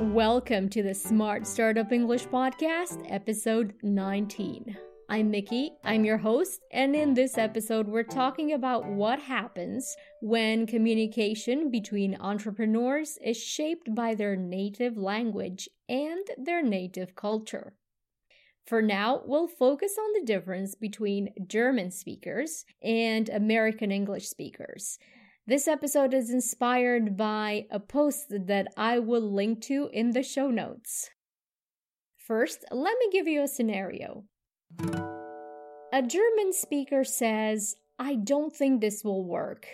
Welcome to the Smart Startup English Podcast, episode 19. I'm Mickey, I'm your host, and in this episode, we're talking about what happens when communication between entrepreneurs is shaped by their native language and their native culture. For now, we'll focus on the difference between German speakers and American English speakers. This episode is inspired by a post that I will link to in the show notes. First, let me give you a scenario. A German speaker says, I don't think this will work.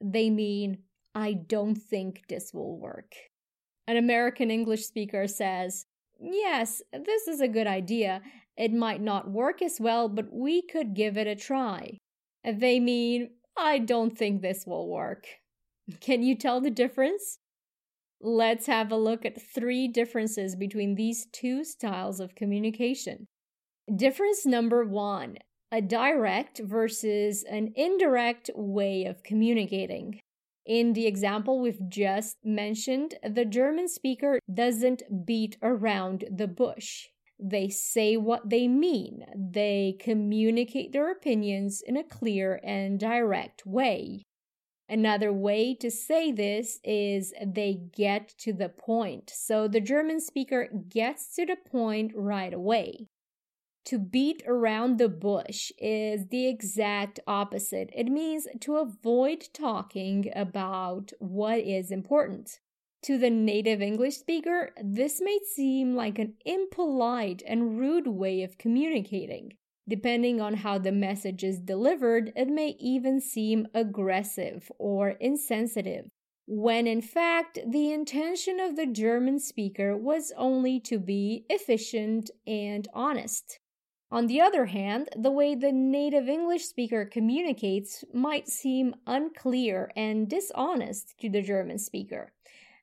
They mean, I don't think this will work. An American English speaker says, Yes, this is a good idea. It might not work as well, but we could give it a try. They mean, I don't think this will work. Can you tell the difference? Let's have a look at three differences between these two styles of communication. Difference number one a direct versus an indirect way of communicating. In the example we've just mentioned, the German speaker doesn't beat around the bush. They say what they mean. They communicate their opinions in a clear and direct way. Another way to say this is they get to the point. So the German speaker gets to the point right away. To beat around the bush is the exact opposite. It means to avoid talking about what is important. To the native English speaker, this may seem like an impolite and rude way of communicating. Depending on how the message is delivered, it may even seem aggressive or insensitive, when in fact the intention of the German speaker was only to be efficient and honest. On the other hand, the way the native English speaker communicates might seem unclear and dishonest to the German speaker.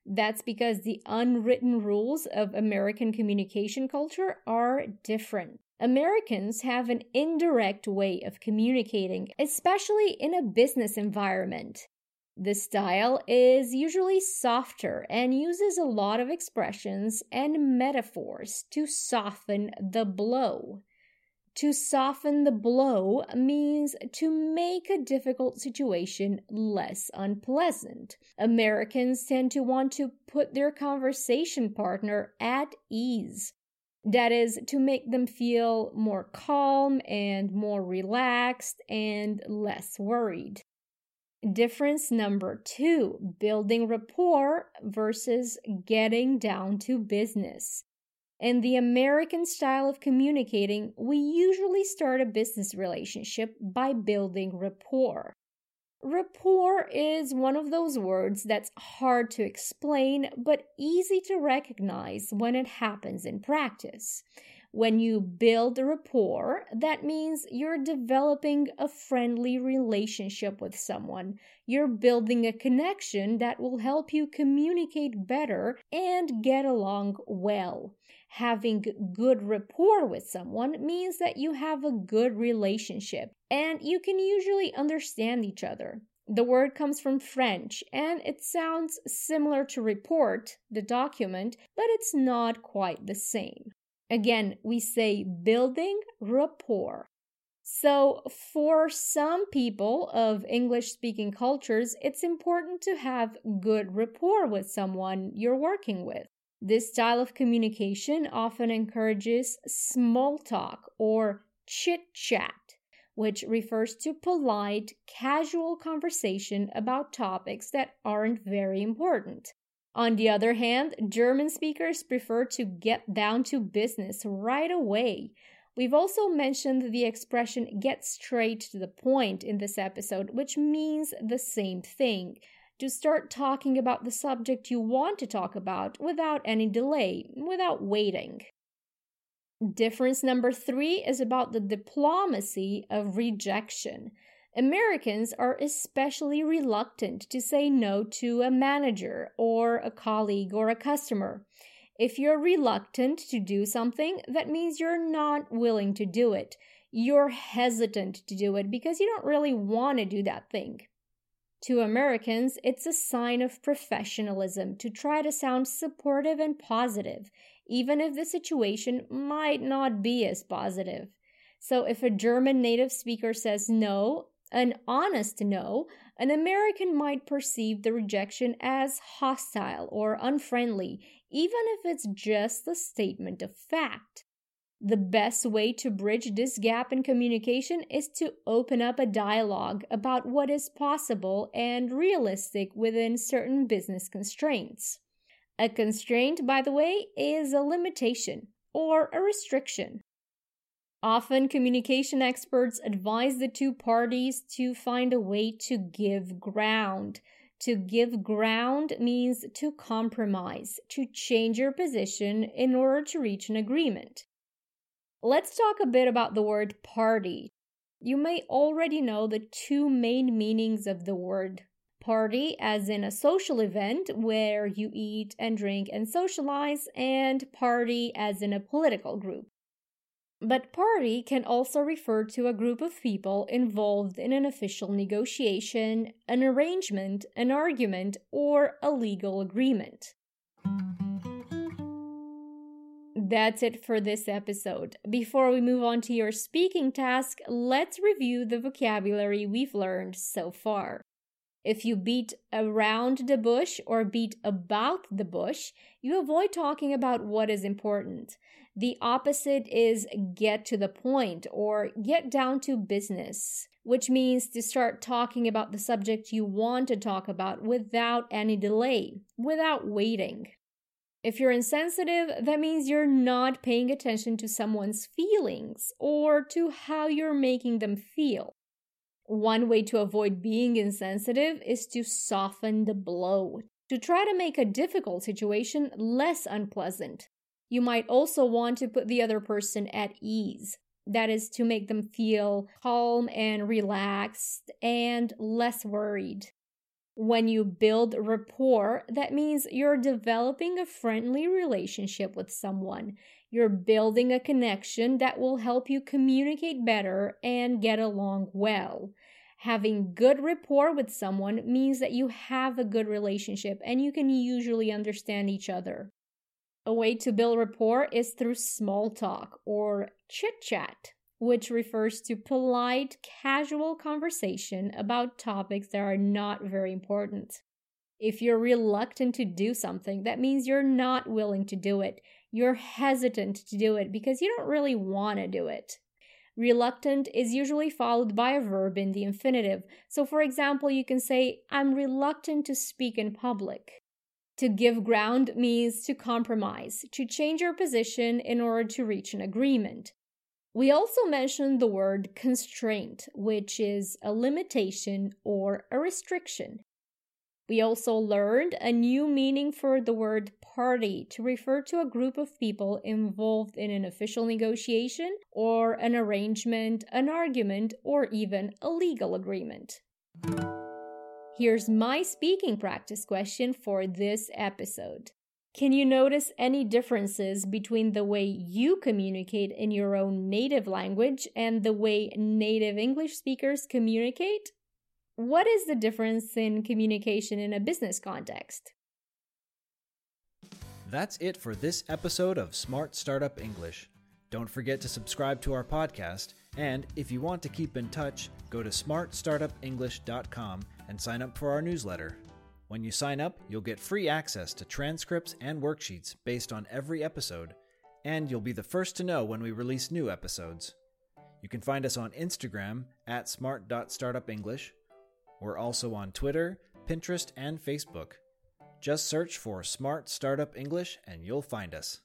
That's because the unwritten rules of American communication culture are different. Americans have an indirect way of communicating, especially in a business environment. The style is usually softer and uses a lot of expressions and metaphors to soften the blow. To soften the blow means to make a difficult situation less unpleasant. Americans tend to want to put their conversation partner at ease. That is, to make them feel more calm and more relaxed and less worried. Difference number two building rapport versus getting down to business. In the American style of communicating, we usually start a business relationship by building rapport. Rapport is one of those words that's hard to explain but easy to recognize when it happens in practice. When you build rapport, that means you're developing a friendly relationship with someone. You're building a connection that will help you communicate better and get along well. Having good rapport with someone means that you have a good relationship and you can usually understand each other. The word comes from French and it sounds similar to report, the document, but it's not quite the same. Again, we say building rapport. So, for some people of English speaking cultures, it's important to have good rapport with someone you're working with. This style of communication often encourages small talk or chit chat, which refers to polite, casual conversation about topics that aren't very important. On the other hand, German speakers prefer to get down to business right away. We've also mentioned the expression get straight to the point in this episode, which means the same thing to start talking about the subject you want to talk about without any delay, without waiting. Difference number three is about the diplomacy of rejection. Americans are especially reluctant to say no to a manager or a colleague or a customer. If you're reluctant to do something, that means you're not willing to do it. You're hesitant to do it because you don't really want to do that thing. To Americans, it's a sign of professionalism to try to sound supportive and positive, even if the situation might not be as positive. So if a German native speaker says no, an honest no, an American might perceive the rejection as hostile or unfriendly, even if it's just a statement of fact. The best way to bridge this gap in communication is to open up a dialogue about what is possible and realistic within certain business constraints. A constraint, by the way, is a limitation or a restriction. Often, communication experts advise the two parties to find a way to give ground. To give ground means to compromise, to change your position in order to reach an agreement. Let's talk a bit about the word party. You may already know the two main meanings of the word party, as in a social event where you eat and drink and socialize, and party, as in a political group. But party can also refer to a group of people involved in an official negotiation, an arrangement, an argument, or a legal agreement. That's it for this episode. Before we move on to your speaking task, let's review the vocabulary we've learned so far. If you beat around the bush or beat about the bush, you avoid talking about what is important. The opposite is get to the point or get down to business, which means to start talking about the subject you want to talk about without any delay, without waiting. If you're insensitive, that means you're not paying attention to someone's feelings or to how you're making them feel. One way to avoid being insensitive is to soften the blow, to try to make a difficult situation less unpleasant. You might also want to put the other person at ease. That is to make them feel calm and relaxed and less worried. When you build rapport, that means you're developing a friendly relationship with someone. You're building a connection that will help you communicate better and get along well. Having good rapport with someone means that you have a good relationship and you can usually understand each other. A way to build rapport is through small talk or chit chat which refers to polite, casual conversation about topics that are not very important. If you're reluctant to do something, that means you're not willing to do it. You're hesitant to do it because you don't really want to do it. Reluctant is usually followed by a verb in the infinitive. So, for example, you can say, I'm reluctant to speak in public. To give ground means to compromise, to change your position in order to reach an agreement. We also mentioned the word constraint, which is a limitation or a restriction. We also learned a new meaning for the word party to refer to a group of people involved in an official negotiation or an arrangement, an argument, or even a legal agreement. Here's my speaking practice question for this episode. Can you notice any differences between the way you communicate in your own native language and the way native English speakers communicate? What is the difference in communication in a business context? That's it for this episode of Smart Startup English. Don't forget to subscribe to our podcast, and if you want to keep in touch, go to smartstartupenglish.com and sign up for our newsletter. When you sign up, you'll get free access to transcripts and worksheets based on every episode, and you'll be the first to know when we release new episodes. You can find us on Instagram at smart.startupenglish. We're also on Twitter, Pinterest, and Facebook. Just search for Smart Startup English and you'll find us.